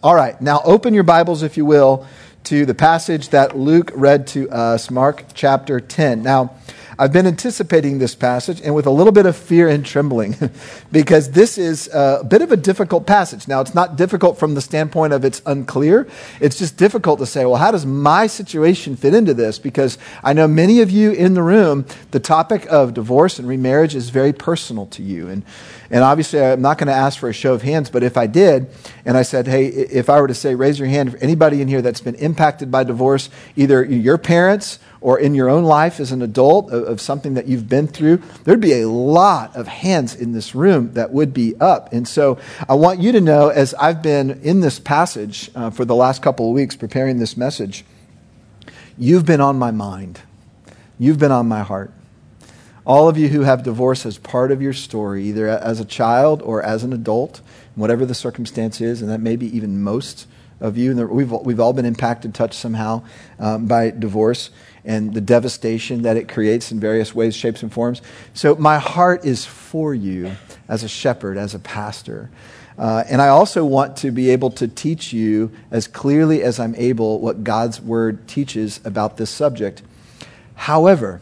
All right, now open your Bibles, if you will, to the passage that Luke read to us, Mark chapter 10. Now, I've been anticipating this passage and with a little bit of fear and trembling because this is a bit of a difficult passage. Now, it's not difficult from the standpoint of it's unclear. It's just difficult to say, well, how does my situation fit into this? Because I know many of you in the room, the topic of divorce and remarriage is very personal to you. And, and obviously, I'm not going to ask for a show of hands, but if I did, and I said, hey, if I were to say, raise your hand, anybody in here that's been impacted by divorce, either your parents or in your own life as an adult of, of, something that you've been through, there'd be a lot of hands in this room that would be up. And so I want you to know, as I've been in this passage uh, for the last couple of weeks preparing this message, you've been on my mind. You've been on my heart. All of you who have divorce as part of your story, either as a child or as an adult, whatever the circumstance is, and that may be even most of you. We've, we've all been impacted, touched somehow um, by divorce and the devastation that it creates in various ways, shapes, and forms. So, my heart is for you as a shepherd, as a pastor. Uh, and I also want to be able to teach you as clearly as I'm able what God's word teaches about this subject. However,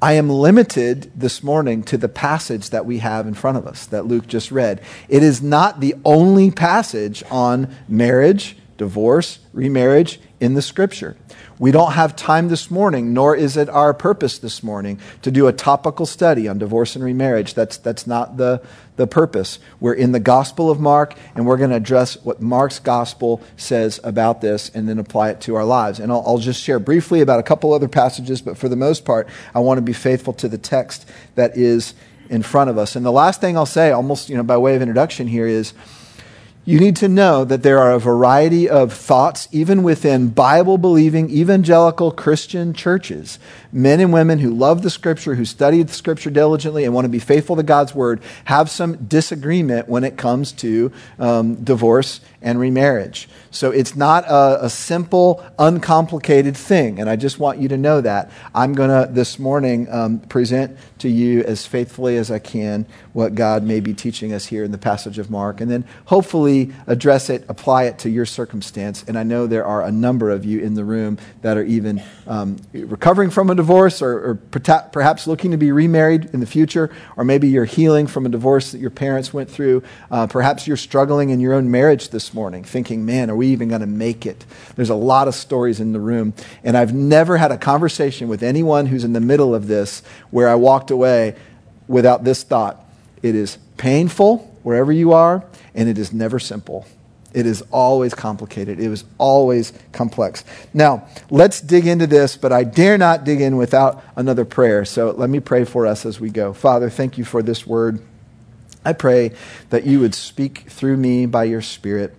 I am limited this morning to the passage that we have in front of us that Luke just read. It is not the only passage on marriage, divorce, remarriage in the scripture. We don't have time this morning, nor is it our purpose this morning to do a topical study on divorce and remarriage. That's, that's not the, the purpose. We're in the Gospel of Mark, and we're going to address what Mark's Gospel says about this and then apply it to our lives. And I'll, I'll just share briefly about a couple other passages, but for the most part, I want to be faithful to the text that is in front of us. And the last thing I'll say, almost you know, by way of introduction here, is you need to know that there are a variety of thoughts, even within Bible believing evangelical Christian churches. Men and women who love the Scripture, who study the Scripture diligently, and want to be faithful to God's Word, have some disagreement when it comes to um, divorce and remarriage. So it's not a, a, simple, uncomplicated thing. And I just want you to know that. I'm going to this morning um, present to you as faithfully as I can what God may be teaching us here in the passage of Mark. And then hopefully address it, apply it to your circumstance. And I know there are a number of you in the room that are even um, recovering from a divorce or, or perhaps looking to be remarried in the future. Or maybe you're healing from a divorce that your parents went through. Uh, perhaps you're struggling in your own marriage this morning, thinking, man, are we even going to make it? There's a lot of stories in the room. And I've never had a conversation with anyone who's in the middle of this where I walked away without this thought it is painful wherever you are, and it is never simple. It is always complicated. It is always complex. Now, let's dig into this, but I dare not dig in without another prayer. So let me pray for us as we go. Father, thank you for this word. I pray that you would speak through me by your Spirit.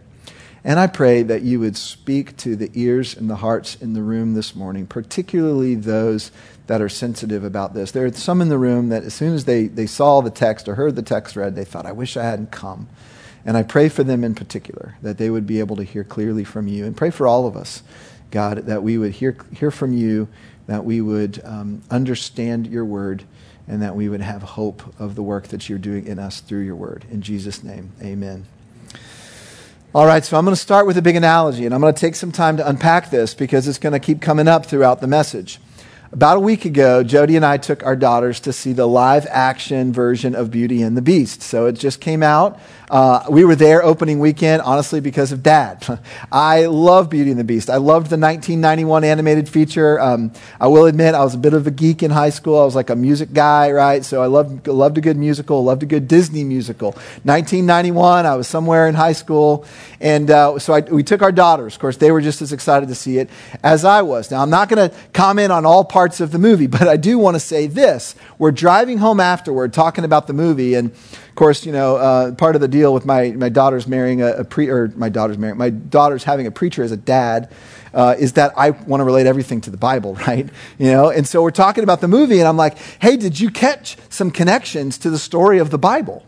And I pray that you would speak to the ears and the hearts in the room this morning, particularly those that are sensitive about this. There are some in the room that as soon as they, they saw the text or heard the text read, they thought, I wish I hadn't come. And I pray for them in particular, that they would be able to hear clearly from you. And pray for all of us, God, that we would hear, hear from you, that we would um, understand your word, and that we would have hope of the work that you're doing in us through your word. In Jesus' name, amen. All right, so I'm going to start with a big analogy, and I'm going to take some time to unpack this because it's going to keep coming up throughout the message. About a week ago, Jody and I took our daughters to see the live action version of Beauty and the Beast. So it just came out. Uh, we were there opening weekend, honestly, because of Dad. I love Beauty and the Beast. I loved the 1991 animated feature. Um, I will admit, I was a bit of a geek in high school. I was like a music guy, right? So I loved, loved a good musical, loved a good Disney musical. 1991, I was somewhere in high school. And uh, so I, we took our daughters. Of course, they were just as excited to see it as I was. Now, I'm not going to comment on all parts of the movie, but I do want to say this. We're driving home afterward talking about the movie, and of course, you know, uh, part of the deal with my, my daughter's marrying a, a pre, or my daughter's marrying, my daughter's having a preacher as a dad, uh, is that I want to relate everything to the Bible, right? You know, and so we're talking about the movie, and I'm like, hey, did you catch some connections to the story of the Bible?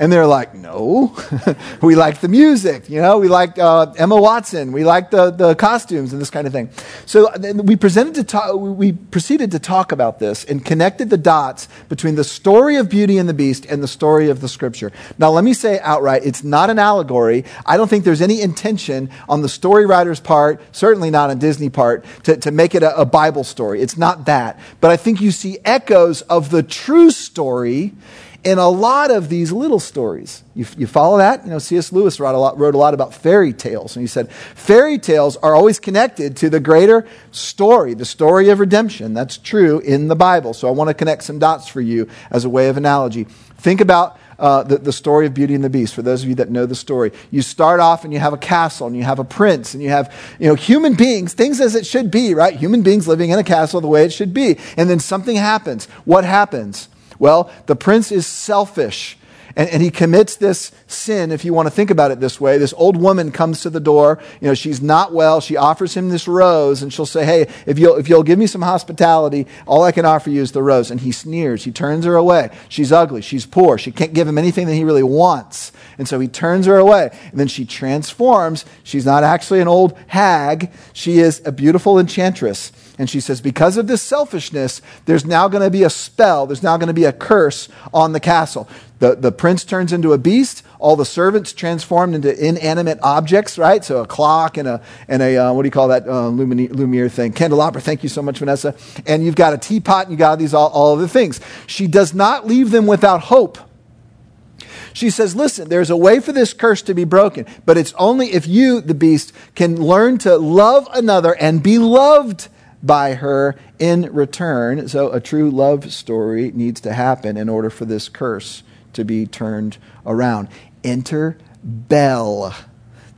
And they're like, no, we like the music, you know, we like uh, Emma Watson, we like the, the costumes and this kind of thing. So we presented to talk, we proceeded to talk about this and connected the dots between the story of Beauty and the Beast and the story of the scripture. Now, let me say outright, it's not an allegory. I don't think there's any intention on the story writer's part, certainly not on Disney part, to, to make it a, a Bible story. It's not that. But I think you see echoes of the true story in a lot of these little stories. You, you follow that? You know, C.S. Lewis wrote a, lot, wrote a lot about fairy tales, and he said fairy tales are always connected to the greater story, the story of redemption. That's true in the Bible. So I want to connect some dots for you as a way of analogy. Think about uh, the, the story of Beauty and the Beast, for those of you that know the story. You start off and you have a castle and you have a prince and you have you know, human beings, things as it should be, right? Human beings living in a castle the way it should be. And then something happens. What happens? Well, the prince is selfish. And, and, he commits this sin, if you want to think about it this way. This old woman comes to the door. You know, she's not well. She offers him this rose, and she'll say, Hey, if you'll, if you'll give me some hospitality, all I can offer you is the rose. And he sneers. He turns her away. She's ugly. She's poor. She can't give him anything that he really wants. And so he turns her away. And then she transforms. She's not actually an old hag, she is a beautiful enchantress. And she says, Because of this selfishness, there's now going to be a spell, there's now going to be a curse on the castle. The, the prince turns into a beast. All the servants transformed into inanimate objects, right? So a clock and a, and a uh, what do you call that uh, Lumiere thing? Candelabra. Thank you so much, Vanessa. And you've got a teapot and you've got these all, all of the things. She does not leave them without hope. She says, Listen, there's a way for this curse to be broken, but it's only if you, the beast, can learn to love another and be loved by her in return. So a true love story needs to happen in order for this curse to be turned around. Enter Belle,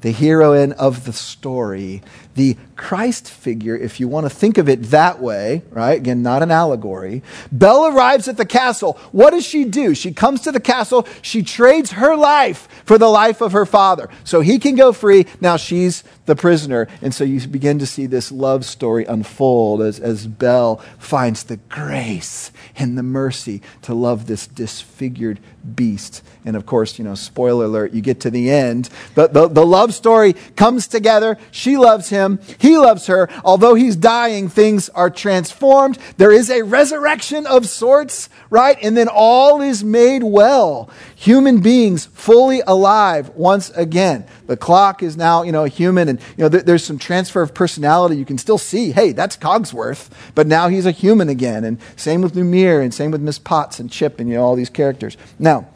the heroine of the story, the Christ figure, if you want to think of it that way, right? Again, not an allegory. Belle arrives at the castle. What does she do? She comes to the castle. She trades her life for the life of her father. So he can go free. Now she's the prisoner. And so you begin to see this love story unfold as, as Belle finds the grace and the mercy to love this disfigured beast. And of course, you know, spoiler alert, you get to the end. But the, the love story comes together. She loves him him. He loves her. Although he's dying, things are transformed. There is a resurrection of sorts, right? And then all is made well. Human beings fully alive once again. The clock is now, you know, human and, you know, there's some transfer of personality. You can still see, hey, that's Cogsworth, but now he's a human again. And same with Lumiere and same with Miss Potts and Chip and, you know, all these characters. Now,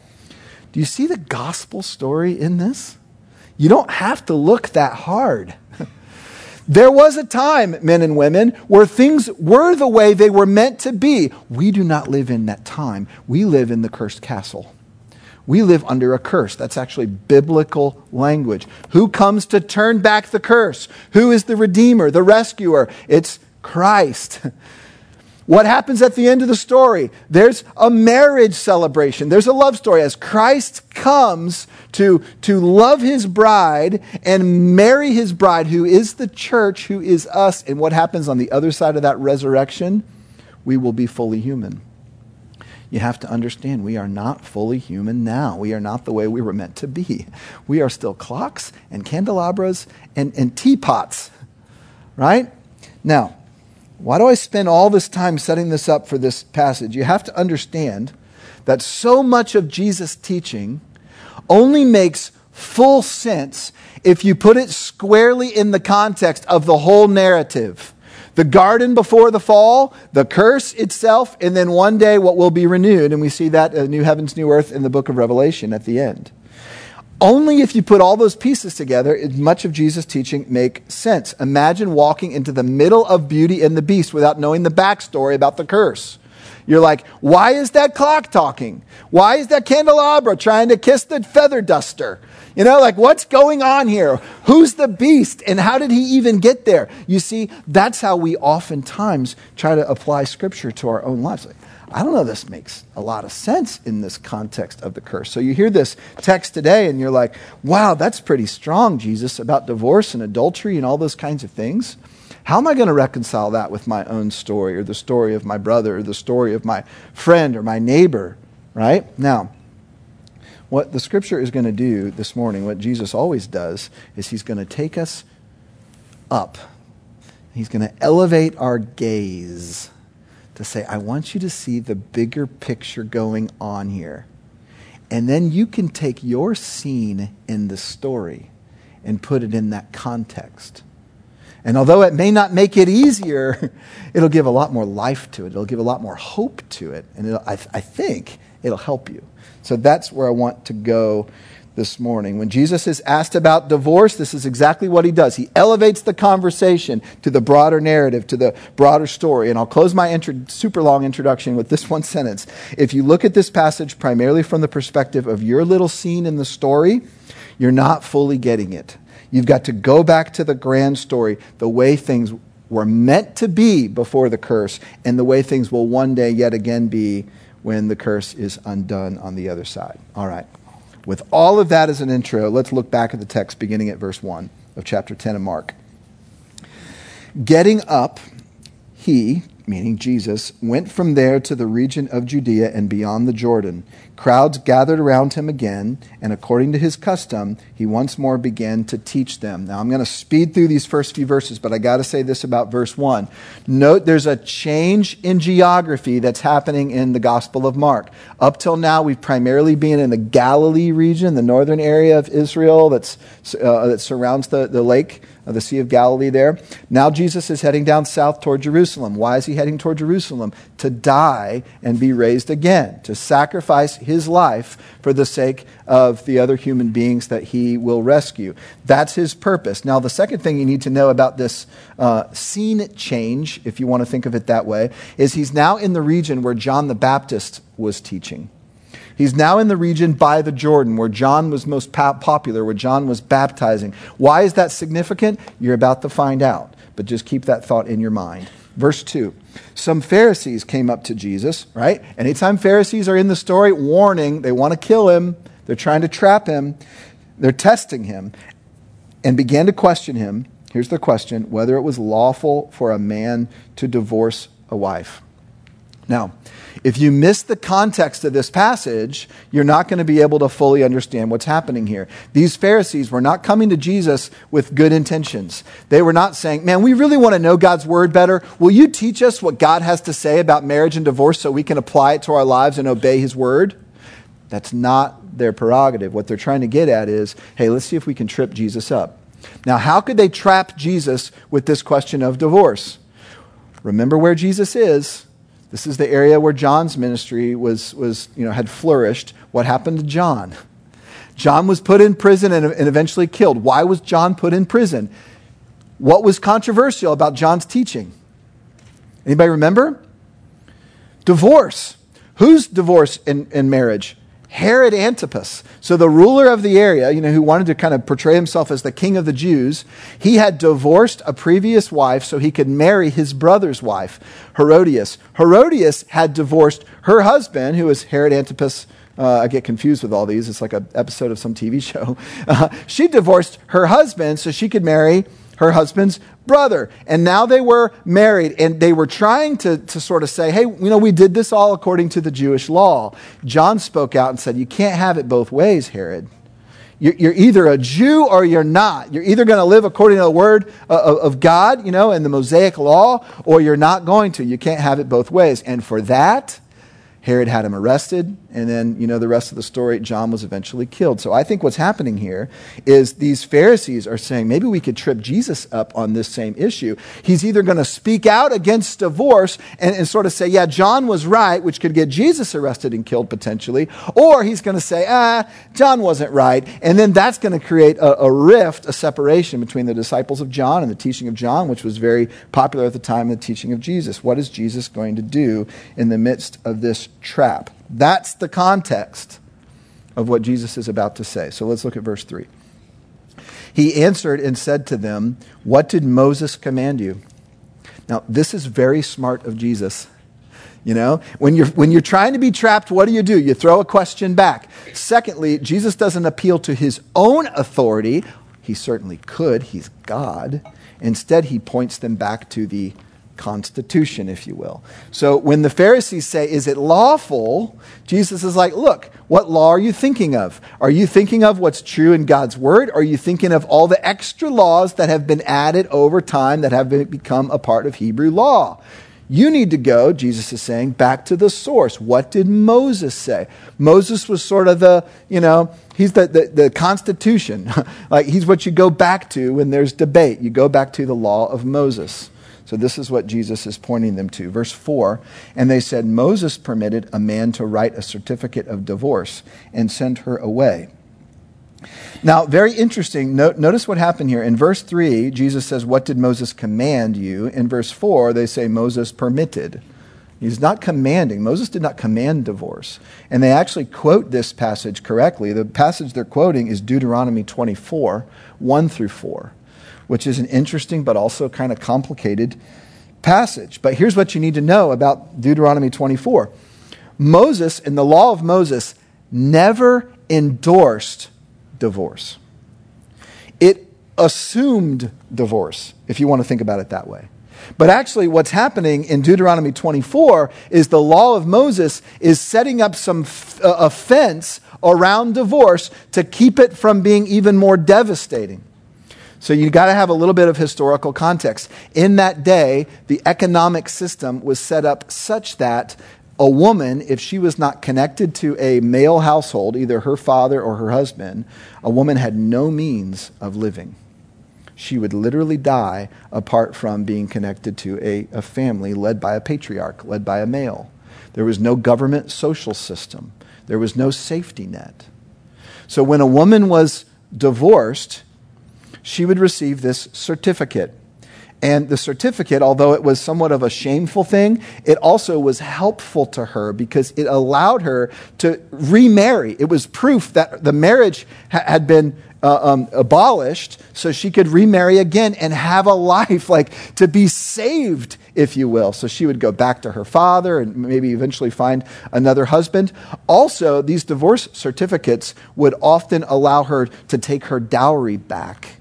do you see the gospel story in this? You don't have to look that hard. There was a time, men and women, where things were the way they were meant to be. We do not live in that time. We live in the cursed castle. We live under a curse. That's actually biblical language. Who comes to turn back the curse? Who is the Redeemer, the rescuer? It's Christ. What happens at the end of the story? There's a marriage celebration. There's a love story as Christ comes to, to love his bride and marry his bride, who is the church, who is us. And what happens on the other side of that resurrection? We will be fully human. You have to understand, we are not fully human now. We are not the way we were meant to be. We are still clocks and candelabras and, and teapots, right? Now, why do I spend all this time setting this up for this passage? You have to understand that so much of Jesus' teaching only makes full sense if you put it squarely in the context of the whole narrative. The garden before the fall, the curse itself, and then one day what will be renewed. And we see that uh, new heavens, new earth in the book of Revelation at the end. Only if you put all those pieces together, much of Jesus' teaching make sense. Imagine walking into the middle of Beauty and the Beast without knowing the backstory about the curse. You're like, why is that clock talking? Why is that candelabra trying to kiss the feather duster? You know, like what's going on here? Who's the beast and how did he even get there? You see, that's how we oftentimes try to apply scripture to our own lives. Like, I don't know, this makes a lot of sense in this context of the curse. So you hear this text today and you're like, wow, that's pretty strong, Jesus, about divorce and adultery and all those kinds of things. How am I going to reconcile that with my own story or the story of my brother or the story of my friend or my neighbor, right? Now, What the scripture is going to do this morning, what Jesus always does, is he's going to take us up. He's going to elevate our gaze to say, I want you to see the bigger picture going on here. And then you can take your scene in the story and put it in that context. And although it may not make it easier, it'll give a lot more life to it. It'll give a lot more hope to it. And I, I think it'll help you. So that's where I want to go this morning. When Jesus is asked about divorce, this is exactly what he does. He elevates the conversation to the broader narrative, to the broader story. And I'll close my intro- super long introduction with this one sentence. If you look at this passage primarily from the perspective of your little scene in the story, you're not fully getting it. You've got to go back to the grand story, the way things were meant to be before the curse, and the way things will one day yet again be when the curse is undone on the other side. All right. With all of that as an intro, let's look back at the text beginning at verse 1 of chapter 10 of Mark. Getting up, he, meaning Jesus, went from there to the region of Judea and beyond the Jordan. Crowds gathered around him again, and according to his custom, he once more began to teach them. Now, I'm going to speed through these first few verses, but I got to say this about verse 1. Note there's a change in geography that's happening in the Gospel of Mark. Up till now, we've primarily been in the Galilee region, the northern area of Israel that's, uh, that surrounds the, the lake the Sea of Galilee there. Now Jesus is heading down south toward Jerusalem. Why is he heading toward Jerusalem? To die and be raised again, to sacrifice his life for the sake of the other human beings that he will rescue. That's his purpose. Now, the second thing you need to know about this uh, scene change, if you want to think of it that way, is he's now in the region where John the Baptist was teaching. He's now in the region by the Jordan where John was most popular, where John was baptizing. Why is that significant? You're about to find out, but just keep that thought in your mind. Verse 2 Some Pharisees came up to Jesus, right? Anytime Pharisees are in the story, warning, they want to kill him, they're trying to trap him, they're testing him, and began to question him. Here's the question whether it was lawful for a man to divorce a wife. Now, if you miss the context of this passage, you're not going to be able to fully understand what's happening here. These Pharisees were not coming to Jesus with good intentions. They were not saying, Man, we really want to know God's word better. Will you teach us what God has to say about marriage and divorce so we can apply it to our lives and obey his word? That's not their prerogative. What they're trying to get at is, Hey, let's see if we can trip Jesus up. Now, how could they trap Jesus with this question of divorce? Remember where Jesus is this is the area where John's ministry was, was, you know, had flourished. What happened to John? John was put in prison and, and eventually killed. Why was John put in prison? What was controversial about John's teaching? Anybody remember? Divorce. Whose divorce in, in marriage? Herod Antipas. So the ruler of the area, you know, who wanted to kind of portray himself as the king of the Jews, he had divorced a previous wife so he could marry his brother's wife, Herodias. Herodias had divorced her husband, who was Herod Antipas. Uh, I get confused with all these. It's like an episode of some TV show. Uh, she divorced her husband so she could marry her husband's brother. And now they were married, and they were trying to, to sort of say, hey, you know, we did this all according to the Jewish law. John spoke out and said, you can't have it both ways, Herod. You're either a Jew or you're not. You're either going to live according to the word uh, of God, you know, and the Mosaic law, or you're not going to. You can't have it both ways. And for that, Herod had him arrested, and then, you know, the rest of the story, John was eventually killed. So I think what's happening here is these Pharisees are saying maybe we could trip Jesus up on this same issue. He's either going to speak out against divorce and, and, sort of say, yeah, John was right, which could get Jesus arrested and killed potentially, or he's going to say, ah, John wasn't right. And then that's going to create a, a rift, a separation between the disciples of John and the teaching of John, which was very popular at the time, the teaching of Jesus. What is Jesus going to do in the midst of this trap. That's the context of what Jesus is about to say. So let's look at verse 3. He answered and said to them, What did Moses command you? Now, this is very smart of Jesus. You know, when you're, when you're trying to be trapped, what do you do? You throw a question back. Secondly, Jesus doesn't appeal to his own authority. He certainly could, he's God. Instead, he points them back to the constitution, if you will. So when the Pharisees say, Is it lawful? Jesus is like, Look, what law are you thinking of? Are you thinking of what's true in God's word? Are you thinking of all the extra laws that have been added over time that have become a part of Hebrew law? You need to go, Jesus is saying, back to the source. What did Moses say? Moses was sort of the, you know, he's the, the, the constitution. like he's what you go back to when there's debate. You go back to the law of Moses. So this is what Jesus is pointing them to. Verse 4 And they said, Moses permitted a man to write a certificate of divorce and send her away. Now, very interesting. notice what happened here. In verse 3, Jesus says, What did Moses command you? In verse 4, they say, Moses permitted. He's not commanding. Moses did not command divorce. And they actually quote this passage correctly. The passage they're quoting is Deuteronomy 24, 1 through 4 which is an interesting but also kind of complicated passage. But here's what you need to know about Deuteronomy 24 Moses, in the law of Moses, never endorsed divorce, it assumed divorce, if you want to think about it that way. But actually, what's happening in Deuteronomy 24 is the law of Moses is setting up some f- uh, offense around divorce to keep it from being even more devastating. So you got to have a little bit of historical context. In that day, the economic system was set up such that a woman, if she was not connected to a male household, either her father or her husband, a woman had no means of living. She would literally die apart from being connected to a, a family led by a patriarch, led by a male. There was no government social system, there was no safety net. So when a woman was divorced, she would receive this certificate. And the certificate, although it was somewhat of a shameful thing, it also was helpful to her because it allowed her to remarry. It was proof that the marriage ha- had been uh, um, abolished so she could remarry again and have a life, like to be saved, if you will. So she would go back to her father and maybe eventually find another husband. Also, these divorce certificates would often allow her to take her dowry back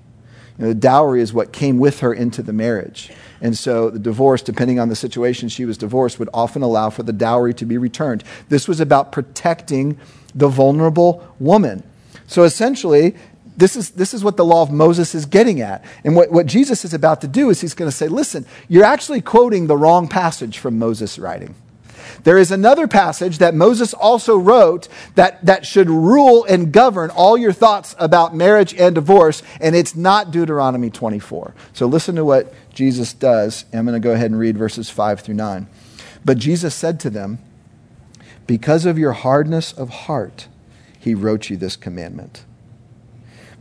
you know, the dowry is what came with her into the marriage. And so the divorce, depending on the situation she was divorced, would often allow for the dowry to be returned. This was about protecting the vulnerable woman. So essentially, this is, this is what the law of Moses is getting at. And what, what Jesus is about to do is he's going to say, listen, you're actually quoting the wrong passage from Moses' writing. There is another passage that Moses also wrote that, that should rule and govern all your thoughts about marriage and divorce, and it's not Deuteronomy 24. So listen to what Jesus does. I'm going to go ahead and read verses 5 through 9. But Jesus said to them, Because of your hardness of heart, he wrote you this commandment.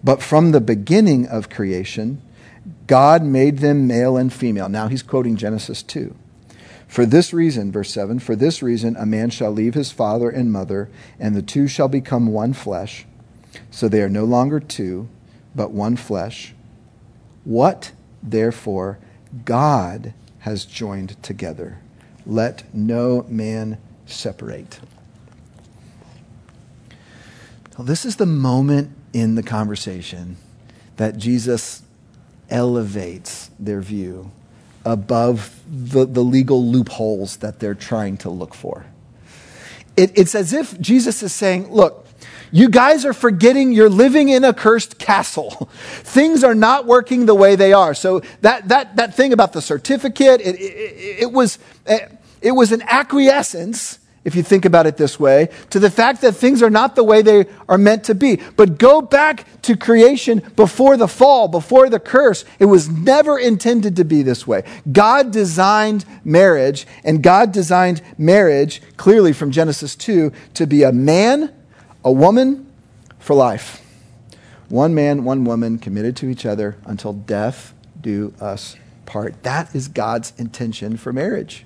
But from the beginning of creation, God made them male and female. Now he's quoting Genesis 2. For this reason, verse 7 For this reason, a man shall leave his father and mother, and the two shall become one flesh. So they are no longer two, but one flesh. What, therefore, God has joined together, let no man separate. Well, this is the moment in the conversation that Jesus elevates their view above the, the legal loopholes that they're trying to look for. It, it's as if Jesus is saying, Look, you guys are forgetting you're living in a cursed castle. Things are not working the way they are. So that, that, that thing about the certificate, it, it, it was, it was an acquiescence if you think about it this way, to the fact that things are not the way they are meant to be. But go back to creation before the fall, before the curse. It was never intended to be this way. God designed marriage, and God designed marriage, clearly from Genesis 2, to be a man, a woman for life. One man, one woman committed to each other until death do us part. That is God's intention for marriage.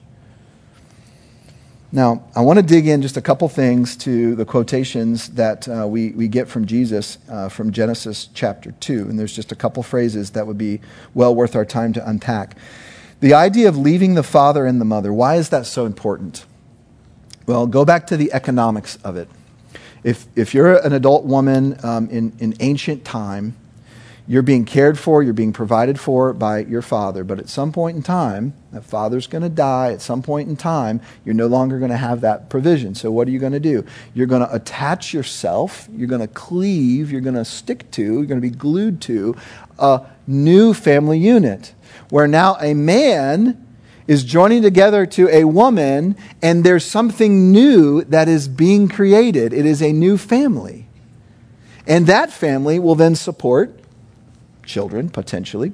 Now, I want to dig in just a couple things to the quotations that uh, we, we get from Jesus uh, from Genesis chapter 2. And there's just a couple phrases that would be well worth our time to unpack. The idea of leaving the father and the mother, why is that so important? Well, go back to the economics of it. If, if you're an adult woman um, in, in ancient time, you're being cared for, you're being provided for by your father. But at some point in time, that father's going to die. At some point in time, you're no longer going to have that provision. So, what are you going to do? You're going to attach yourself, you're going to cleave, you're going to stick to, you're going to be glued to a new family unit where now a man is joining together to a woman, and there's something new that is being created. It is a new family. And that family will then support children, potentially,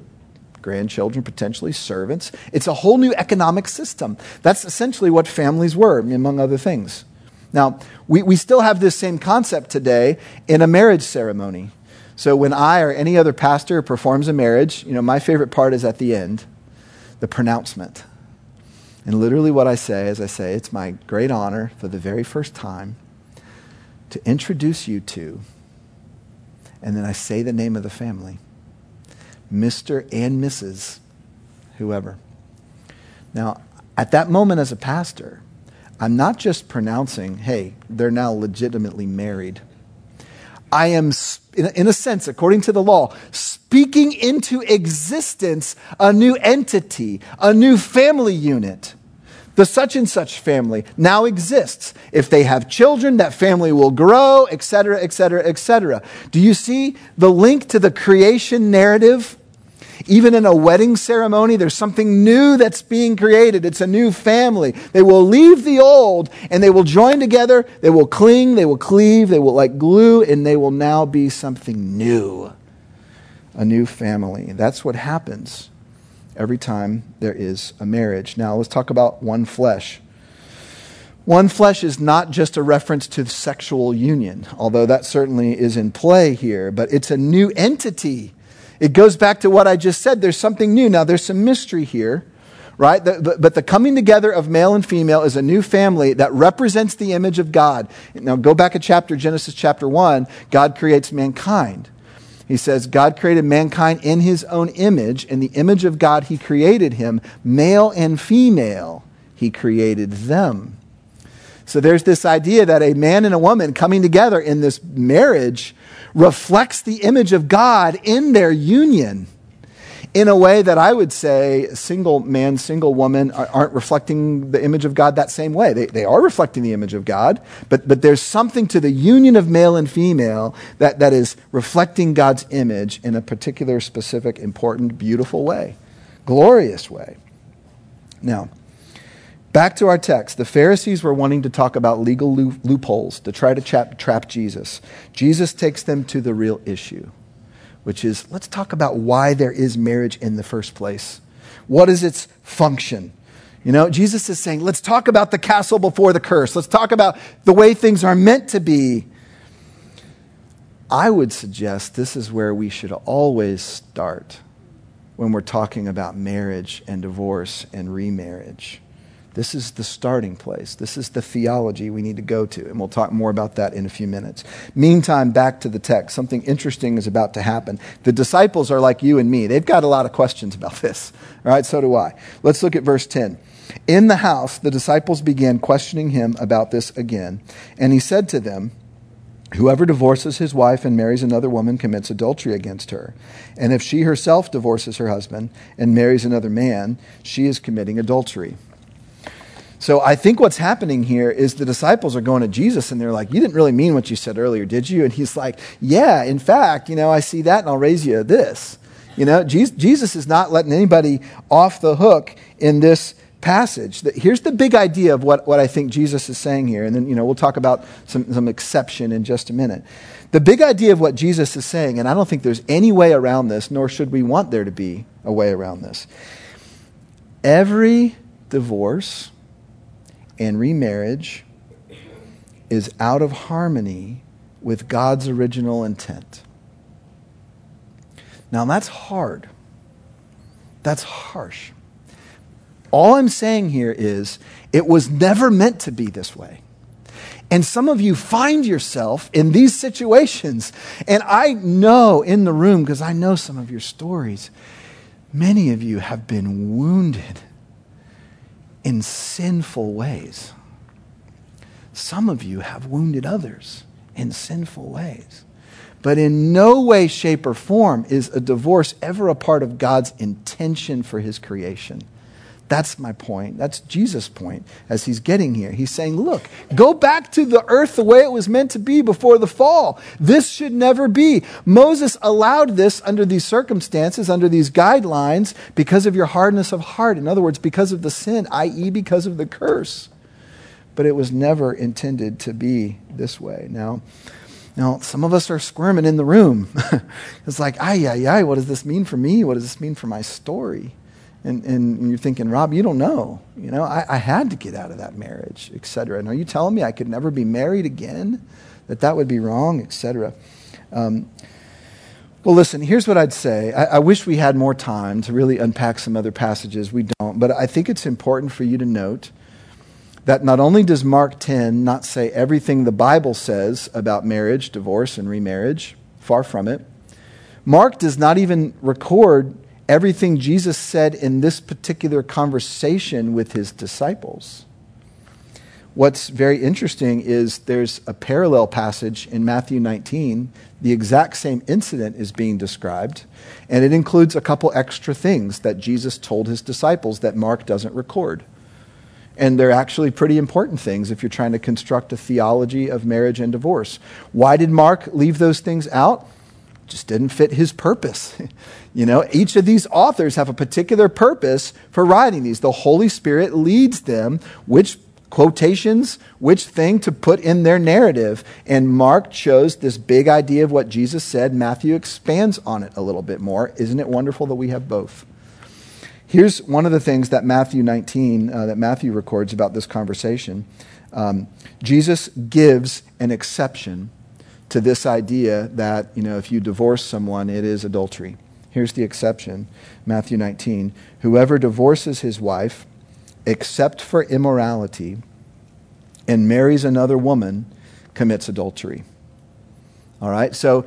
grandchildren, potentially, servants. It's a whole new economic system. That's essentially what families were, among other things. Now, we, we still have this same concept today in a marriage ceremony. So when I or any other pastor performs a marriage, you know, my favorite part is at the end, the pronouncement. And literally what I say is I say, it's my great honor for the very first time to introduce you to, and then I say the name of the family. Mr. and Mrs. whoever. Now, at that moment as a pastor, I'm not just pronouncing, hey, they're now legitimately married. I am, in a sense, according to the law, speaking into existence a new entity, a new family unit. The such and such family now exists. If they have children, that family will grow, etc., etc., etc. Do you see the link to the creation narrative? Even in a wedding ceremony, there's something new that's being created. It's a new family. They will leave the old and they will join together. They will cling, they will cleave, they will like glue, and they will now be something new. A new family. That's what happens every time there is a marriage. Now, let's talk about one flesh. One flesh is not just a reference to sexual union, although that certainly is in play here, but it's a new entity. It goes back to what I just said. There's something new. Now, there's some mystery here, right? But the coming together of male and female is a new family that represents the image of God. Now, go back a chapter, Genesis chapter 1. God creates mankind. He says, God created mankind in his own image. In the image of God, he created him. Male and female, he created them. So there's this idea that a man and a woman coming together in this marriage reflects the image of God in their union in a way that I would say single man, single woman aren't reflecting the image of God that same way. They, they are reflecting the image of God, but, but there's something to the union of male and female that, that is reflecting God's image in a particular, specific, important, beautiful way, glorious way. Now, back to our text. The Pharisees were wanting to talk about legal loopholes to try to trap, trap Jesus. Jesus takes them to the real issue which is let's talk about why there is marriage in the first place. What is its function? You know, Jesus is saying, let's talk about the castle before the curse. Let's talk about the way things are meant to be. I would suggest this is where we should always start when we're talking about marriage and divorce and remarriage. This is the starting place. This is the theology we need to go to. And we'll talk more about that in a few minutes. Meantime, back to the text. Something interesting is about to happen. The disciples are like you and me. They've got a lot of questions about this. All right, so do I. Let's look at verse 10. In the house, the disciples began questioning him about this again. And he said to them, Whoever divorces his wife and marries another woman commits adultery against her. And if she herself divorces her husband and marries another man, she is committing adultery. So I think what's happening here is the disciples are going to Jesus and they're like, You didn't really mean what you said earlier, did you? And he's like, Yeah, in fact, you know, I see that and I'll raise you this. You know, Jesus is not letting anybody off the hook in this passage. Here's the big idea of what, what I think Jesus is saying here. And then, you know, we'll talk about some, some exception in just a minute. The big idea of what Jesus is saying, and I don't think there's any way around this, nor should we want there to be a way around this. Every divorce, and remarriage is out of harmony with God's original intent. Now, that's hard. That's harsh. All I'm saying here is it was never meant to be this way. And some of you find yourself in these situations. And I know in the room, because I know some of your stories, many of you have been wounded in sinful ways. Some of you have wounded others in sinful ways. But in no way, shape, or form is a divorce ever a part of God's intention for his creation. That's my point. That's Jesus' point as he's getting here. He's saying, look, go back to the earth the way it was meant to be before the fall. This should never be. Moses allowed this under these circumstances, under these guidelines, because of your hardness of heart. In other words, because of the sin, i.e., because of the curse. But it was never intended to be this way. Now, now, some of us are squirming in the room. it's like, ay, ay, ay, what does this mean for me? What does this mean for my story? And, and you're thinking, Rob, you don't know. You know, I, I had to get out of that marriage, etc. And are you telling me I could never be married again? That that would be wrong, etc. Um, well, listen, here's what I'd say. I, I, wish we had more time to really unpack some other passages. We don't. But I think it's important for you to note that not only does Mark 10 not say everything the Bible says about marriage, divorce, and remarriage, far from it, Mark does not even record everything Jesus said in this particular conversation with his disciples. What's very interesting is there's a parallel passage in Matthew 19. The exact same incident is being described, and it includes a couple extra things that Jesus told his disciples that Mark doesn't record. And they're actually pretty important things if you're trying to construct a theology of marriage and divorce. Why did Mark leave those things out? Just didn't fit his purpose. you know, each of these authors have a particular purpose for writing these. The Holy Spirit leads them which quotations, which thing to put in their narrative. And Mark chose this big idea of what Jesus said. Matthew expands on it a little bit more. Isn't it wonderful that we have both? Here's one of the things that Matthew 19, uh, that Matthew records about this conversation. Um, Jesus gives an exception to this idea that, you know, if you divorce someone, it is adultery. Here's the exception Matthew 19. Whoever divorces his wife, except for immorality, and marries another woman, commits adultery. All right? So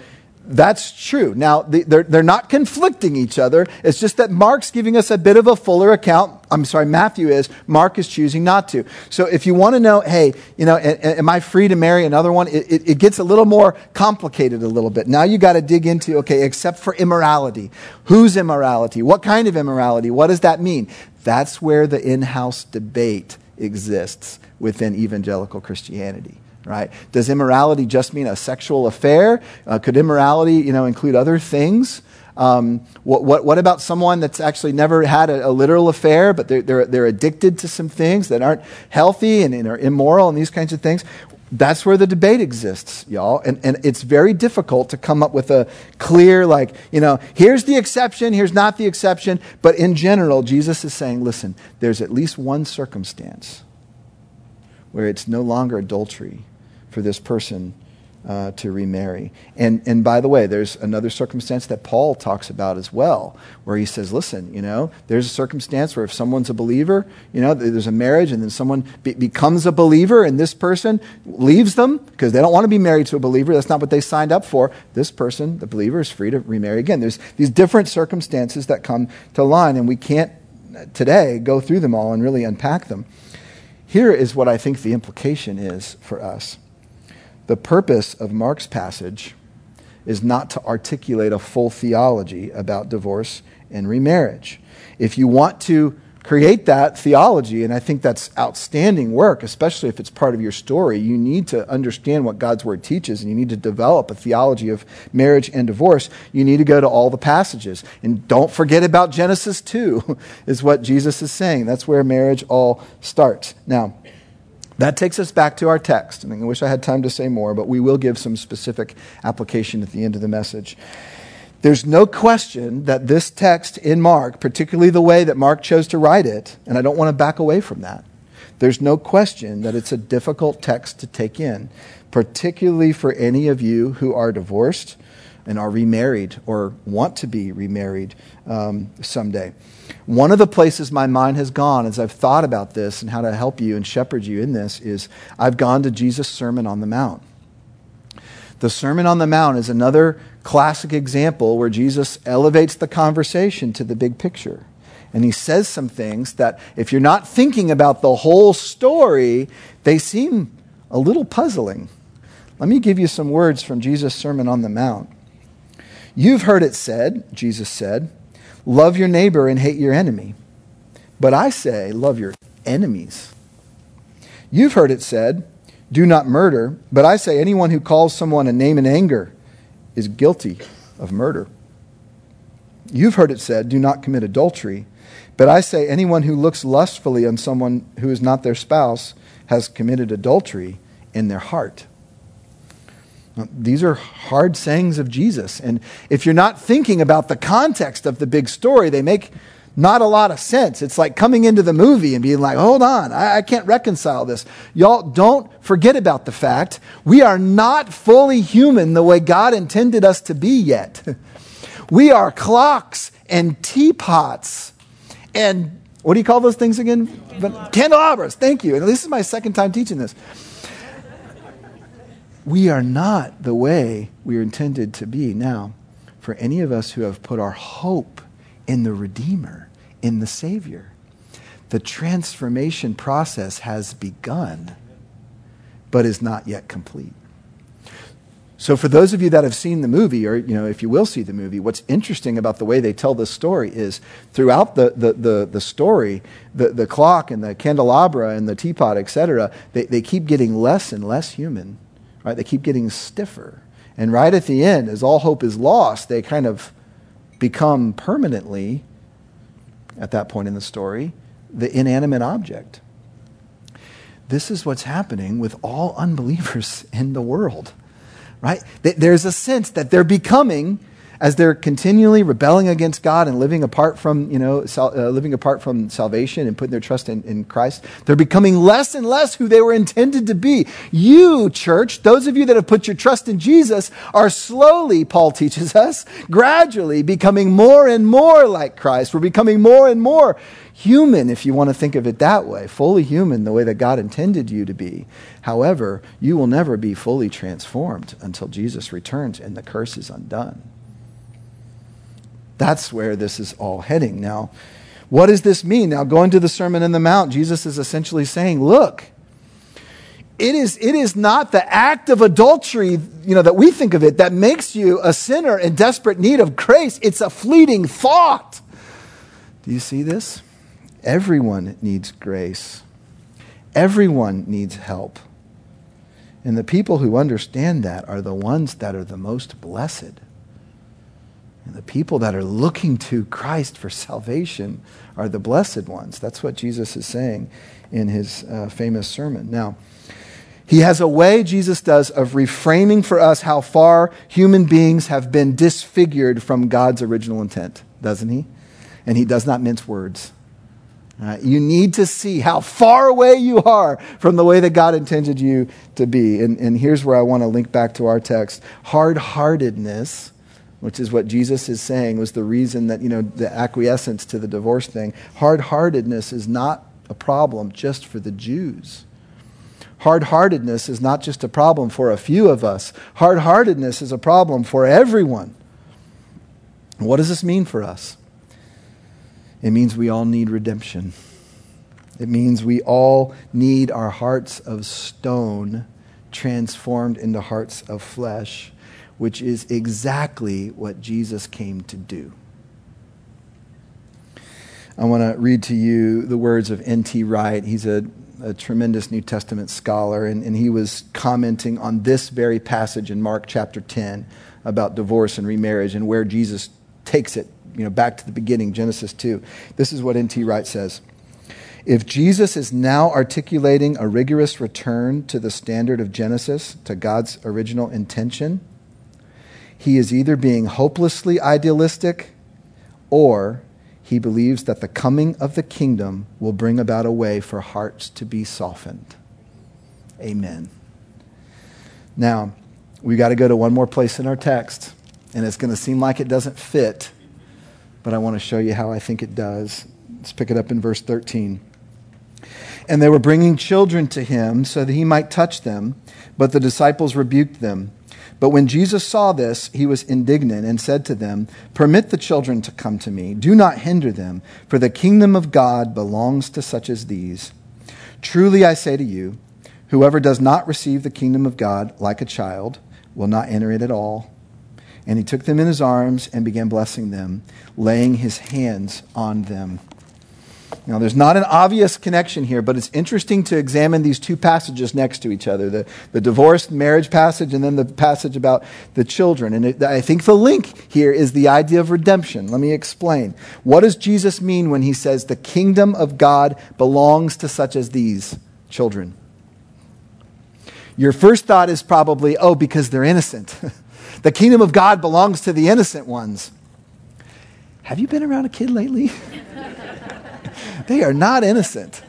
that's true. Now, they're, they're not conflicting each other. It's just that Mark's giving us a bit of a fuller account. I'm sorry, Matthew is. Mark is choosing not to. So if you want to know, hey, you know, am I free to marry another one? It, it, it gets a little more complicated a little bit. Now you got to dig into, okay, except for immorality. Whose immorality? What kind of immorality? What does that mean? That's where the in house debate exists within evangelical Christianity right? Does immorality just mean a sexual affair? Uh, could immorality, you know, include other things? Um, what, what, what, about someone that's actually never had a, a literal affair, but they're, they're, they're, addicted to some things that aren't healthy and, and, are immoral and these kinds of things? That's where the debate exists, y'all. And, and it's very difficult to come up with a clear, like, you know, here's the exception, here's not the exception. But in general, Jesus is saying, listen, there's at least one circumstance where it's no longer adultery for this person uh, to remarry. And, and by the way, there's another circumstance that Paul talks about as well, where he says, listen, you know, there's a circumstance where if someone's a believer, you know, there's a marriage and then someone be- becomes a believer and this person leaves them because they don't want to be married to a believer. That's not what they signed up for. This person, the believer, is free to remarry again. There's these different circumstances that come to line and we can't today go through them all and really unpack them. Here is what I think the implication is for us. The purpose of Mark's passage is not to articulate a full theology about divorce and remarriage. If you want to create that theology, and I think that's outstanding work, especially if it's part of your story, you need to understand what God's Word teaches and you need to develop a theology of marriage and divorce. You need to go to all the passages. And don't forget about Genesis 2, is what Jesus is saying. That's where marriage all starts. Now, that takes us back to our text. And I wish I had time to say more, but we will give some specific application at the end of the message. There's no question that this text in Mark, particularly the way that Mark chose to write it, and I don't want to back away from that, there's no question that it's a difficult text to take in, particularly for any of you who are divorced and are remarried or want to be remarried um, someday. One of the places my mind has gone as I've thought about this and how to help you and shepherd you in this is I've gone to Jesus' Sermon on the Mount. The Sermon on the Mount is another classic example where Jesus elevates the conversation to the big picture. And he says some things that, if you're not thinking about the whole story, they seem a little puzzling. Let me give you some words from Jesus' Sermon on the Mount. You've heard it said, Jesus said, love your neighbor and hate your enemy. But I say, love your enemies. You've heard it said, do not murder. But I say, anyone who calls someone a name in anger is guilty of murder. You've heard it said, do not commit adultery. But I say, anyone who looks lustfully on someone who is not their spouse has committed adultery in their heart. These are hard sayings of Jesus. And if you're not thinking about the context of the big story, they make not a lot of sense. It's like coming into the movie and being like, hold on, I, I, can't reconcile this. Y'all don't forget about the fact we are not fully human the way God intended us to be yet. we are clocks and teapots and what do you call those things again? Candelabras. Candelabras. Thank you. And this is my second time teaching this. We are not the way we are intended to be. Now, for any of us who have put our hope in the Redeemer, in the Savior, the transformation process has begun, but is not yet complete. So, for those of you that have seen the movie, or you know, if you will see the movie, what's interesting about the way they tell this story is throughout the, the, the, the story, the, the clock and the candelabra and the teapot, etc., they, they keep getting less and less human. Right? They keep getting stiffer. And right at the end, as all hope is lost, they kind of become permanently, at that point in the story, the inanimate object. This is what's happening with all unbelievers in the world right? There's a sense that they're becoming, as they're continually rebelling against God and living apart from, you know, sal- uh, living apart from salvation and putting their trust in, in Christ, they're becoming less and less who they were intended to be. You, church, those of you that have put your trust in Jesus, are slowly, Paul teaches us, gradually becoming more and more like Christ. We're becoming more and more human, if you want to think of it that way, fully human the way that God intended you to be. However, you will never be fully transformed until Jesus returns and the curse is undone. That's where this is all heading. Now, what does this mean? Now, going to the Sermon on the Mount, Jesus is essentially saying, look, it is, it is not the act of adultery, you know, that we think of it that makes you a sinner in desperate need of grace. It's a fleeting thought. Do you see this? Everyone needs grace. Everyone needs help. And the people who understand that are the ones that are the most blessed. And the people that are looking to Christ for salvation are the blessed ones. That's what Jesus is saying in his uh, famous sermon. Now, he has a way, Jesus does, of reframing for us how far human beings have been disfigured from God's original intent, doesn't he? And he does not mince words. Uh, you need to see how far away you are from the way that God intended you to be. And, and here's where I want to link back to our text. Hard heartedness, which is what Jesus is saying, was the reason that, you know, the acquiescence to the divorce thing. Hard heartedness is not a problem just for the Jews. Hard heartedness is not just a problem for a few of us, hard heartedness is a problem for everyone. What does this mean for us? It means we all need redemption. It means we all need our hearts of stone transformed into hearts of flesh, which is exactly what Jesus came to do. I want to read to you the words of N.T. Wright. He's a, a tremendous New Testament scholar, and, and he was commenting on this very passage in Mark chapter 10 about divorce and remarriage and where Jesus takes it you know, back to the beginning, Genesis 2. This is what N.T. Wright says. If Jesus is now articulating a rigorous return to the standard of Genesis, to God's original intention, he is either being hopelessly idealistic or he believes that the coming of the kingdom will bring about a way for hearts to be softened. Amen. Now, we got to go to one more place in our text, and it's going to seem like it doesn't fit but I want to show you how I think it does. Let's pick it up in verse 13. And they were bringing children to him so that he might touch them, but the disciples rebuked them. But when Jesus saw this, he was indignant and said to them, Permit the children to come to me. Do not hinder them, for the kingdom of God belongs to such as these. Truly I say to you, Whoever does not receive the kingdom of God like a child will not enter it at all. And he took them in his arms and began blessing them, laying his hands on them. Now, there's not an obvious connection here, but it's interesting to examine these two passages next to each other the, the divorced marriage passage and then the passage about the children. And it, I think the link here is the idea of redemption. Let me explain. What does Jesus mean when he says the kingdom of God belongs to such as these children? Your first thought is probably, oh, because they're innocent. the kingdom of God belongs to the innocent ones. Have you been around a kid lately? they are not innocent.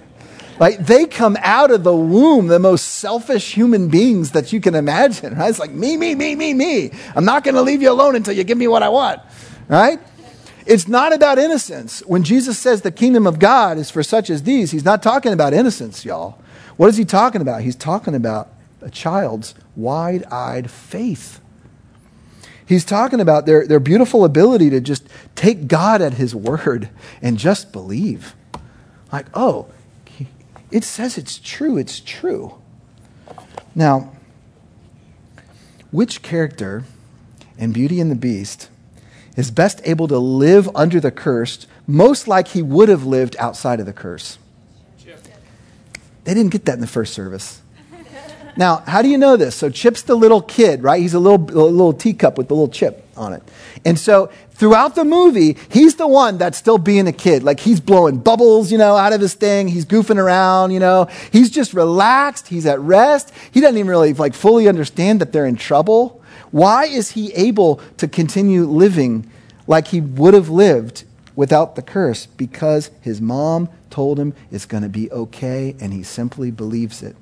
Like they come out of the womb the most selfish human beings that you can imagine. Right? It's like me, me, me, me, me. I'm not going to leave you alone until you give me what I want. Right? It's not about innocence. When Jesus says the kingdom of God is for such as these, he's not talking about innocence, y'all. What is he talking about? He's talking about a child's wide eyed faith. He's talking about their, their beautiful ability to just take God at his word and just believe. Like, oh, it says it's true, it's true. Now, which character in Beauty and the Beast is best able to live under the curse most like he would have lived outside of the curse? They didn't get that in the first service. Now, how do you know this? So Chip's the little kid, right? He's a little, a little teacup with the little chip on it. And so throughout the movie, he's the one that's still being a kid. Like he's blowing bubbles, you know, out of his thing. He's goofing around, you know. He's just relaxed. He's at rest. He doesn't even really like fully understand that they're in trouble. Why is he able to continue living like he would have lived without the curse? Because his mom told him it's going to be okay and he simply believes it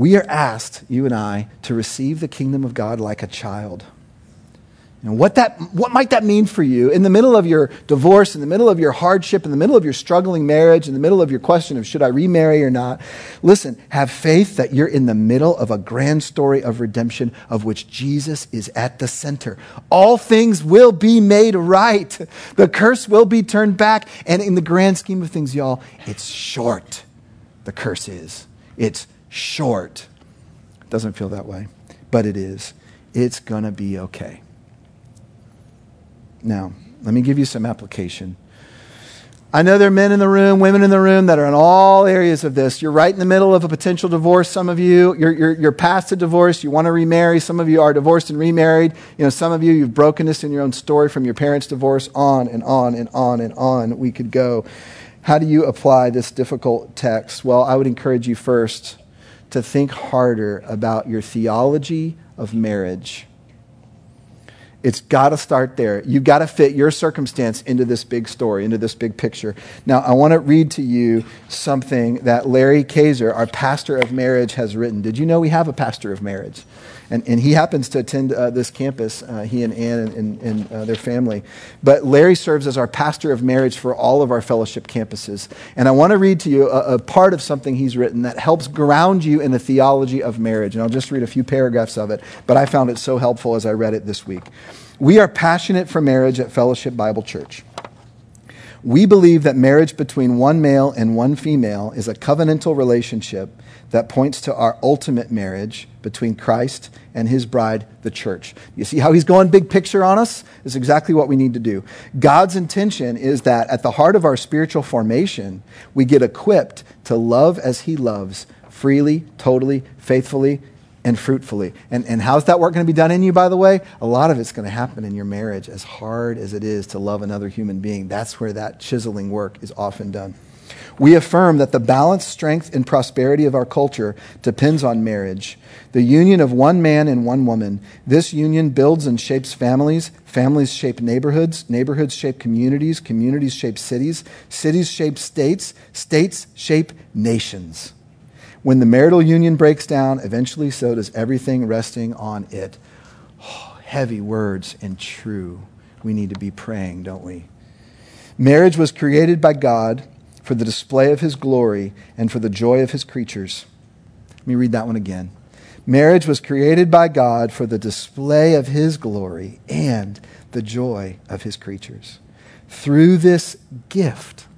we are asked, you and I, to receive the kingdom of God like a child. And what, that, what might that mean for you in the middle of your divorce, in the middle of your hardship, in the middle of your struggling marriage, in the middle of your question of should I remarry or not? Listen, have faith that you're in the middle of a grand story of redemption of which Jesus is at the center. All things will be made right. The curse will be turned back. And in the grand scheme of things, y'all, it's short. The curse is. It's short. Doesn't feel that way, but it is. It's going to be okay. Now, let me give you some application. I know there are men in the room, women in the room that are in all areas of this. You're right in the middle of a potential divorce. Some of you, you're, you're, you're past a divorce. You want to remarry. Some of you are divorced and remarried. You know, some of you, you've broken this in your own story from your parents' divorce. On and on and on and on we could go. How do you apply this difficult text? Well, I would encourage you first to think harder about your theology of marriage. It's got to start there. You've got to fit your circumstance into this big story, into this big picture. Now, I want to read to you something that Larry Kaiser, our pastor of marriage, has written. Did you know we have a pastor of marriage? And, and he happens to attend uh, this campus, uh, he and Ann and, and, and uh, their family. But Larry serves as our pastor of marriage for all of our fellowship campuses. And I want to read to you a, a part of something he's written that helps ground you in the theology of marriage. And I'll just read a few paragraphs of it, but I found it so helpful as I read it this week. We are passionate for marriage at Fellowship Bible Church. We believe that marriage between one male and one female is a covenantal relationship that points to our ultimate marriage between Christ and his bride, the church. You see how he's going big picture on us? Is exactly what we need to do. God's intention is that at the heart of our spiritual formation, we get equipped to love as he loves, freely, totally, faithfully, and fruitfully. And, and how's that work going to be done in you, by the way? A lot of it's going to happen in your marriage, as hard as it is to love another human being. That's where that chiseling work is often done. We affirm that the balance, strength, and prosperity of our culture depends on marriage, the union of one man and one woman. This union builds and shapes families. Families shape neighborhoods. Neighborhoods shape communities. Communities shape cities. Cities shape states. States shape nations. When the marital union breaks down, eventually so does everything resting on it. Oh, heavy words and true. We need to be praying, don't we? Marriage was created by God for the display of his glory and for the joy of his creatures. Let me read that one again. Marriage was created by God for the display of his glory and the joy of his creatures. Through this gift,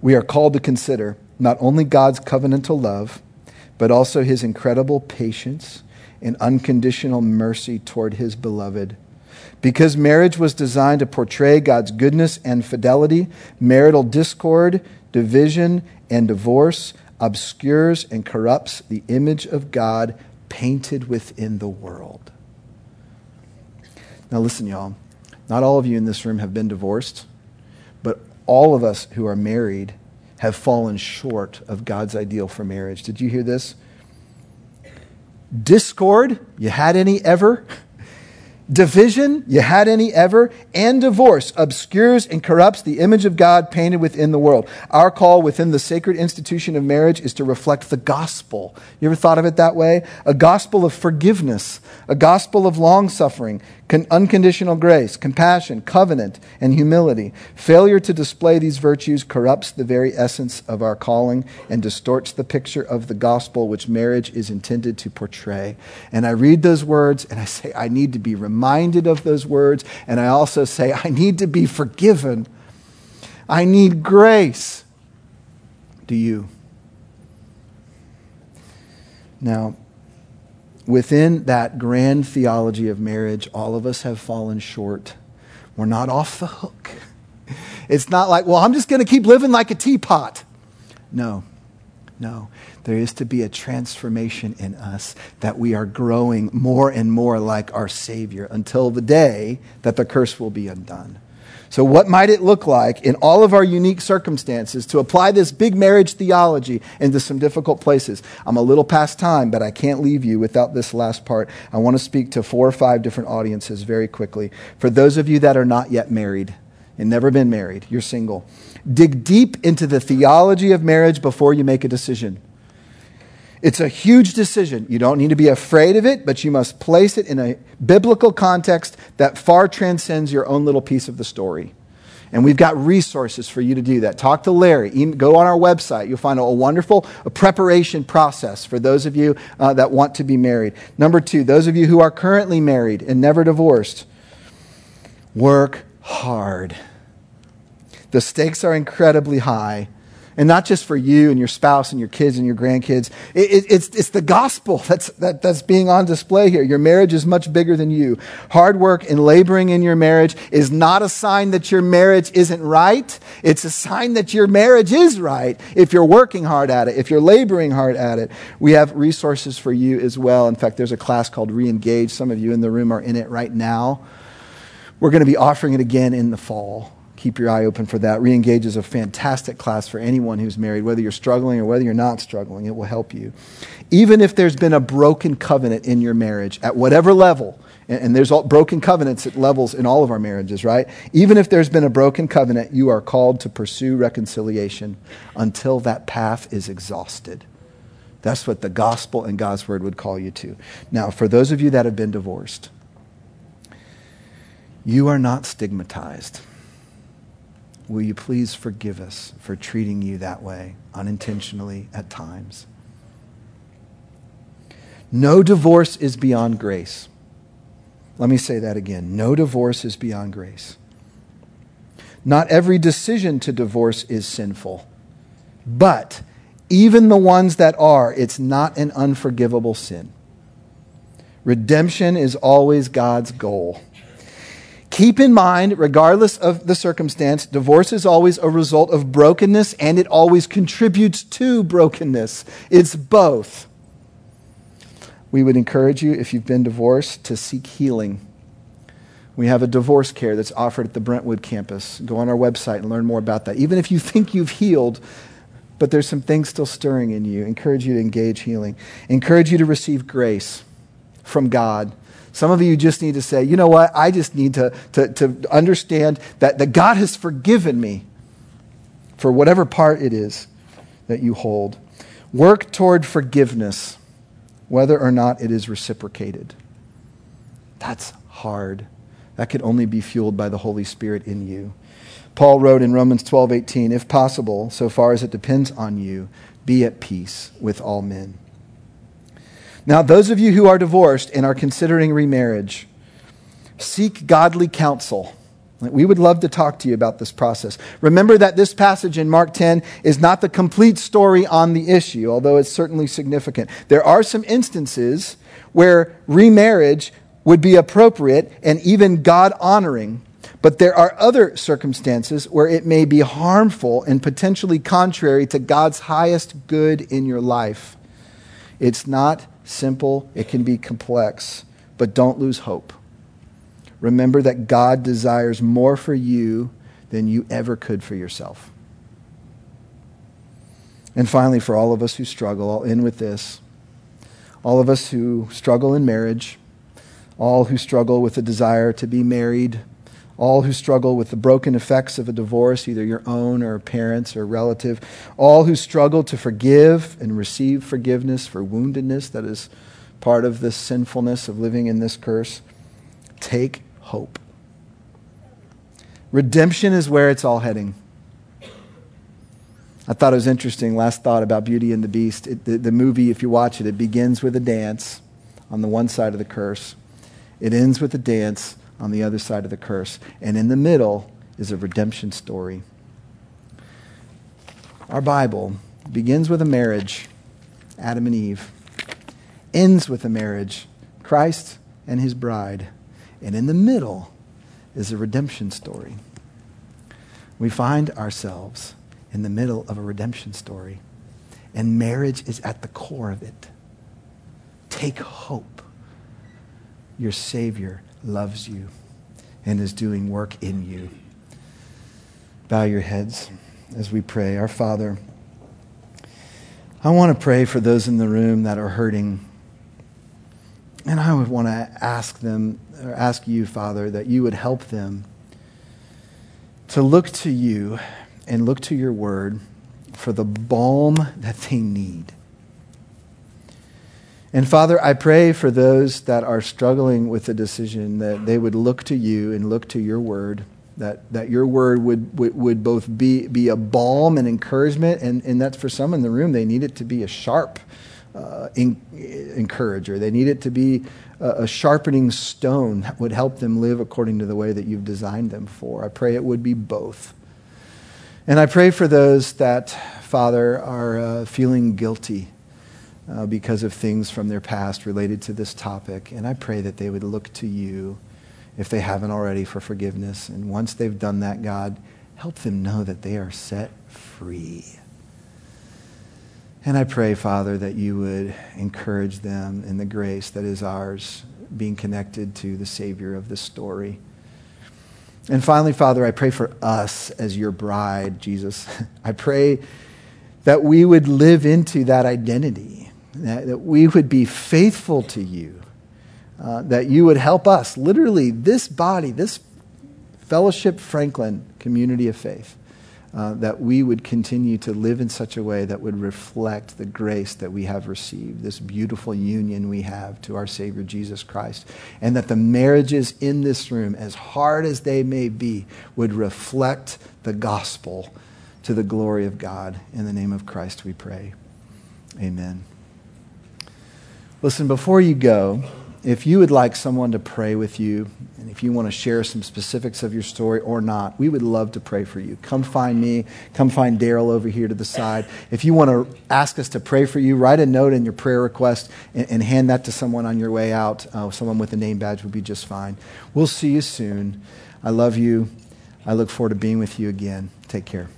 we are called to consider not only God's covenantal love, but also his incredible patience and unconditional mercy toward his beloved. Because marriage was designed to portray God's goodness and fidelity, marital discord, division, and divorce obscures and corrupts the image of God painted within the world. Now, listen, y'all. Not all of you in this room have been divorced, but all of us who are married have fallen short of God's ideal for marriage. Did you hear this? Discord, you had any ever? Division, you had any ever? And divorce obscures and corrupts the image of God painted within the world. Our call within the sacred institution of marriage is to reflect the gospel. You ever thought of it that way? A gospel of forgiveness, a gospel of long suffering, con- unconditional grace, compassion, covenant, and humility. Failure to display these virtues corrupts the very essence of our calling and distorts the picture of the gospel which marriage is intended to portray. And I read those words and I say, I need to be reminded of those words. And I also say, I need to be forgiven. I need grace. Do you? Now, within that grand theology of marriage, all of us have fallen short. We're not off the hook. It's not like, well, I'm just going to keep living like a teapot. No, no. There is to be a transformation in us that we are growing more and more like our Savior until the day that the curse will be undone. So, what might it look like in all of our unique circumstances to apply this big marriage theology into some difficult places? I'm a little past time, but I can't leave you without this last part. I want to speak to four or five different audiences very quickly. For those of you that are not yet married and never been married, you're single, dig deep into the theology of marriage before you make a decision. It's a huge decision. You don't need to be afraid of it, but you must place it in a biblical context that far transcends your own little piece of the story. And we've got resources for you to do that. Talk to Larry. Go on our website. You'll find a wonderful preparation process for those of you uh, that want to be married. Number two, those of you who are currently married and never divorced, work hard. The stakes are incredibly high and not just for you and your spouse and your kids and your grandkids. It, it, it's, it's the gospel that's, that, that's being on display here. Your marriage is much bigger than you. Hard work and laboring in your marriage is not a sign that your marriage isn't right. It's a sign that your marriage is right if you're working hard at it, if you're laboring hard at it. We have resources for you as well. In fact, there's a class called Reengage. Some of you in the room are in it right now. We're going to be offering it again in the fall keep your eye open for that. Reengage is a fantastic class for anyone who's married, whether you're struggling or whether you're not struggling. It will help you. Even if there's been a broken covenant in your marriage, at whatever level, and, there's all, broken covenants at levels in all of our marriages, right? Even if there's been a broken covenant, you are called to pursue reconciliation until that path is exhausted. That's what the gospel and God's word would call you to. Now, for those of you that have been divorced, you are not stigmatized. Will you please forgive us for treating you that way, unintentionally at times? No divorce is beyond grace. Let me say that again. No divorce is beyond grace. Not every decision to divorce is sinful, but even the ones that are, it's not an unforgivable sin. Redemption is always God's goal. Keep in mind, regardless of the circumstance, divorce is always a result of brokenness and it always contributes to brokenness. It's both. We would encourage you, if you've been divorced, to seek healing. We have a divorce care that's offered at the Brentwood campus. Go on our website and learn more about that. Even if you think you've healed, but there's some things still stirring in you, encourage you to engage healing. Encourage you to receive grace from God some of you just need to say, you know what? I just need to, to, to understand that, that God has forgiven me for whatever part it is that you hold. Work toward forgiveness, whether or not it is reciprocated. That's hard. That could only be fueled by the Holy Spirit in you. Paul wrote in Romans 12 18, if possible, so far as it depends on you, be at peace with all men. Now, those of you who are divorced and are considering remarriage, seek godly counsel. We would love to talk to you about this process. Remember that this passage in Mark 10 is not the complete story on the issue, although it's certainly significant. There are some instances where remarriage would be appropriate and even God honoring. But there are other circumstances where it may be harmful and potentially contrary to God's highest good in your life. It's not simple, it can be complex, but don't lose hope. Remember that God desires more for you than you ever could for yourself. And finally, for all of us who struggle, I'll end with this. All of us who struggle in marriage, all who struggle with the desire to be married, all who struggle with the broken effects of a divorce, either your own or a parents or relative, all who struggle to forgive and receive forgiveness for woundedness that is part of this sinfulness of living in this curse, take hope. Redemption is where it's all heading. I thought it was interesting. Last thought about Beauty and the Beast. It, the, the movie, if you watch it, it begins with a dance on the one side of the curse. It ends with a dance on the other side of the curse. And in the middle is a redemption story. Our Bible begins with a marriage, Adam and Eve, ends with a marriage, Christ and his bride. And in the middle is a redemption story. We find ourselves in the middle of a redemption story, and marriage is at the core of it. Take hope. Your Savior loves you and is doing work in you. Bow your heads as we pray. Our Father, I want to pray for those in the room that are hurting. And I would want to ask them, or ask you, Father, that you would help them to look to you and look to your word for the balm that they need. And Father, I pray for those that are struggling with the decision that they would look to you and look to your word, that, that your word would, would, would both be, be a balm and encouragement, and, and that's for some in the room, they need it to be a sharp uh, in, encourager. They need it to be a, a sharpening stone that would help them live according to the way that you've designed them for. I pray it would be both. And I pray for those that, Father, are uh, feeling guilty uh, because of things from their past related to this topic. And I pray that they would look to you, if they haven't already, for forgiveness. And once they've done that, God, help them know that they are set free. And I pray, Father, that you would encourage them in the grace that is ours, being connected to the Savior of this story. And finally, Father, I pray for us as your bride, Jesus. I pray that we would live into that identity that, that we would be faithful to you, uh, that you would help us, literally, this body, this Fellowship Franklin community of faith, uh, that we would continue to live in such a way that would reflect the grace that we have received, this beautiful union we have to our Savior Jesus Christ, and that the marriages in this room, as hard as they may be, would reflect the gospel to the glory of God. In the name of Christ we pray. Amen. Listen, before you go, if you would like someone to pray with you, and if you want to share some specifics of your story or not, we would love to pray for you. Come find me. Come find Daryl over here to the side. If you want to ask us to pray for you, write a note in your prayer request and, and hand that to someone on your way out. Uh, someone with a name badge would be just fine. We'll see you soon. I love you. I look forward to being with you again. Take care.